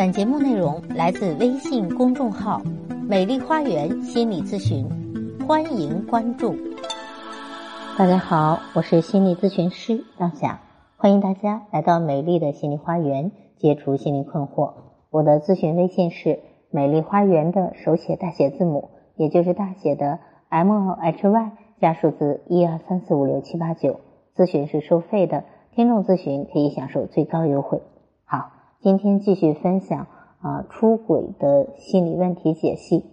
本节目内容来自微信公众号“美丽花园心理咨询”，欢迎关注。大家好，我是心理咨询师张霞，欢迎大家来到美丽的心理花园，解除心理困惑。我的咨询微信是“美丽花园”的手写大写字母，也就是大写的 M L H Y 加数字一二三四五六七八九。咨询是收费的，听众咨询可以享受最高优惠。好。今天继续分享啊出轨的心理问题解析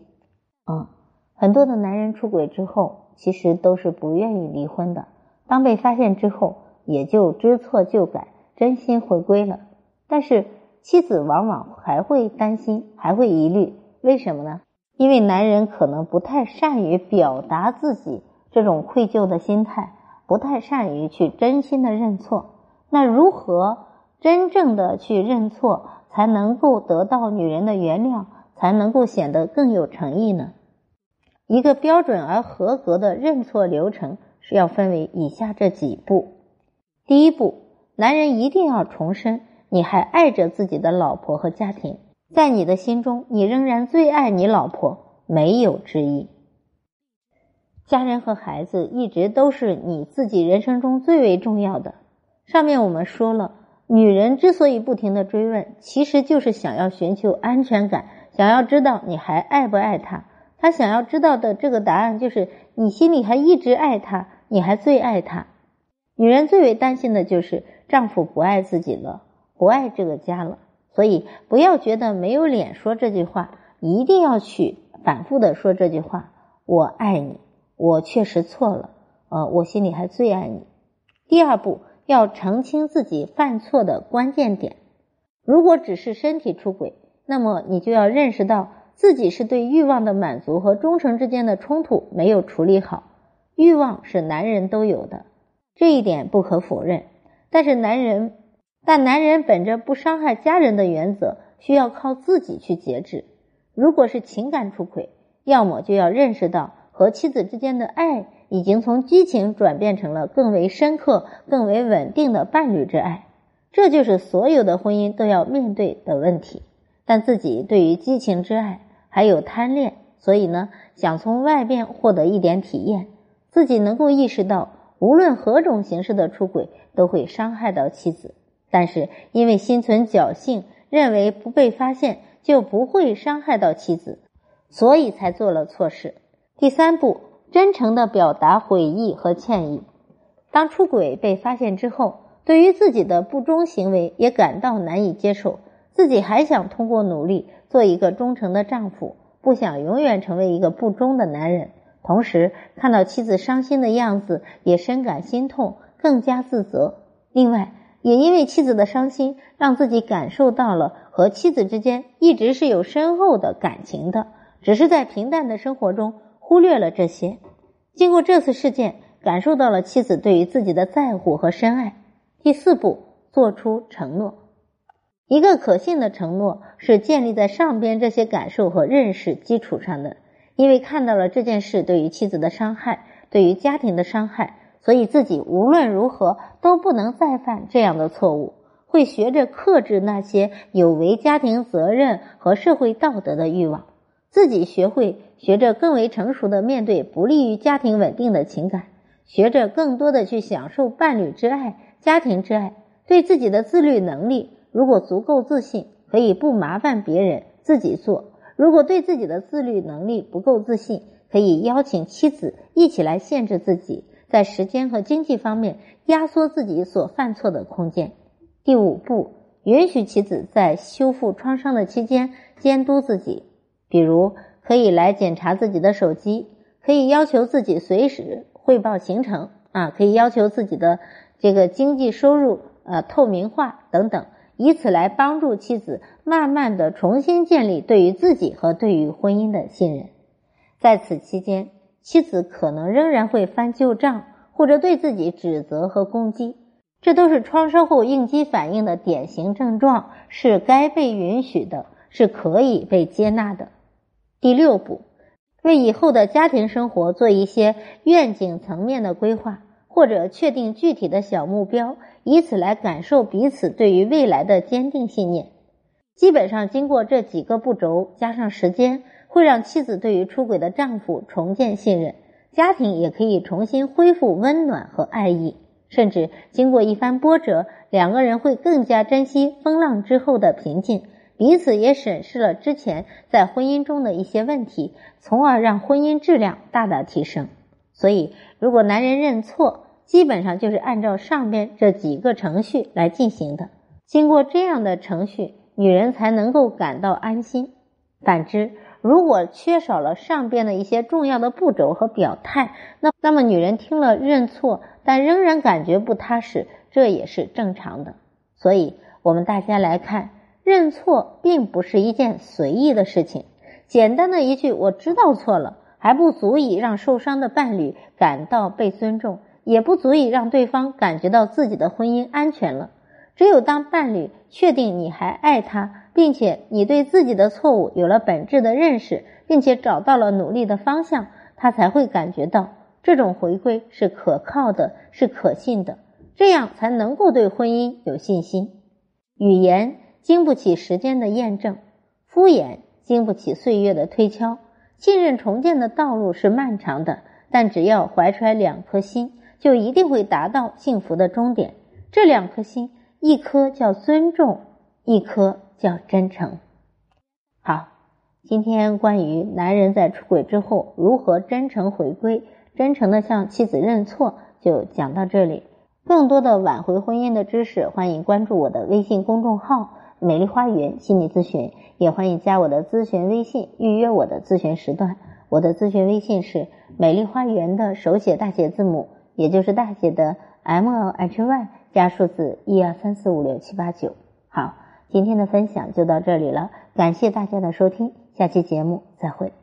啊，很多的男人出轨之后，其实都是不愿意离婚的。当被发现之后，也就知错就改，真心回归了。但是妻子往往还会担心，还会疑虑，为什么呢？因为男人可能不太善于表达自己这种愧疚的心态，不太善于去真心的认错。那如何？真正的去认错，才能够得到女人的原谅，才能够显得更有诚意呢。一个标准而合格的认错流程是要分为以下这几步。第一步，男人一定要重申你还爱着自己的老婆和家庭，在你的心中，你仍然最爱你老婆，没有之一。家人和孩子一直都是你自己人生中最为重要的。上面我们说了。女人之所以不停的追问，其实就是想要寻求安全感，想要知道你还爱不爱她。她想要知道的这个答案就是你心里还一直爱她，你还最爱她。女人最为担心的就是丈夫不爱自己了，不爱这个家了。所以不要觉得没有脸说这句话，一定要去反复的说这句话：我爱你，我确实错了，呃，我心里还最爱你。第二步。要澄清自己犯错的关键点。如果只是身体出轨，那么你就要认识到自己是对欲望的满足和忠诚之间的冲突没有处理好。欲望是男人都有的，这一点不可否认。但是男人，但男人本着不伤害家人的原则，需要靠自己去节制。如果是情感出轨，要么就要认识到和妻子之间的爱。已经从激情转变成了更为深刻、更为稳定的伴侣之爱，这就是所有的婚姻都要面对的问题。但自己对于激情之爱还有贪恋，所以呢，想从外边获得一点体验，自己能够意识到，无论何种形式的出轨都会伤害到妻子，但是因为心存侥幸，认为不被发现就不会伤害到妻子，所以才做了错事。第三步。真诚的表达悔意和歉意。当出轨被发现之后，对于自己的不忠行为也感到难以接受，自己还想通过努力做一个忠诚的丈夫，不想永远成为一个不忠的男人。同时，看到妻子伤心的样子，也深感心痛，更加自责。另外，也因为妻子的伤心，让自己感受到了和妻子之间一直是有深厚的感情的，只是在平淡的生活中。忽略了这些，经过这次事件，感受到了妻子对于自己的在乎和深爱。第四步，做出承诺。一个可信的承诺是建立在上边这些感受和认识基础上的。因为看到了这件事对于妻子的伤害，对于家庭的伤害，所以自己无论如何都不能再犯这样的错误，会学着克制那些有违家庭责任和社会道德的欲望。自己学会学着更为成熟的面对不利于家庭稳定的情感，学着更多的去享受伴侣之爱、家庭之爱。对自己的自律能力，如果足够自信，可以不麻烦别人自己做；如果对自己的自律能力不够自信，可以邀请妻子一起来限制自己，在时间和经济方面压缩自己所犯错的空间。第五步，允许妻子在修复创伤的期间监督自己。比如可以来检查自己的手机，可以要求自己随时汇报行程啊，可以要求自己的这个经济收入呃透明化等等，以此来帮助妻子慢慢的重新建立对于自己和对于婚姻的信任。在此期间，妻子可能仍然会翻旧账，或者对自己指责和攻击，这都是创伤后应激反应的典型症状，是该被允许的，是可以被接纳的。第六步，为以后的家庭生活做一些愿景层面的规划，或者确定具体的小目标，以此来感受彼此对于未来的坚定信念。基本上经过这几个步骤，加上时间，会让妻子对于出轨的丈夫重建信任，家庭也可以重新恢复温暖和爱意。甚至经过一番波折，两个人会更加珍惜风浪之后的平静，彼此也审视了之前在婚姻中的一些问题，从而让婚姻质量大大提升。所以，如果男人认错，基本上就是按照上边这几个程序来进行的。经过这样的程序，女人才能够感到安心。反之，如果缺少了上边的一些重要的步骤和表态，那那么女人听了认错，但仍然感觉不踏实，这也是正常的。所以，我们大家来看，认错并不是一件随意的事情。简单的一句“我知道错了”，还不足以让受伤的伴侣感到被尊重，也不足以让对方感觉到自己的婚姻安全了。只有当伴侣确定你还爱他，并且你对自己的错误有了本质的认识，并且找到了努力的方向，他才会感觉到这种回归是可靠的，是可信的，这样才能够对婚姻有信心。语言经不起时间的验证，敷衍经不起岁月的推敲，信任重建的道路是漫长的，但只要怀揣两颗心，就一定会达到幸福的终点。这两颗心。一颗叫尊重，一颗叫真诚。好，今天关于男人在出轨之后如何真诚回归、真诚的向妻子认错，就讲到这里。更多的挽回婚姻的知识，欢迎关注我的微信公众号“美丽花园心理咨询”，也欢迎加我的咨询微信预约我的咨询时段。我的咨询微信是“美丽花园”的手写大写字母，也就是大写的 M L H Y。加数字一二三四五六七八九，好，今天的分享就到这里了，感谢大家的收听，下期节目再会。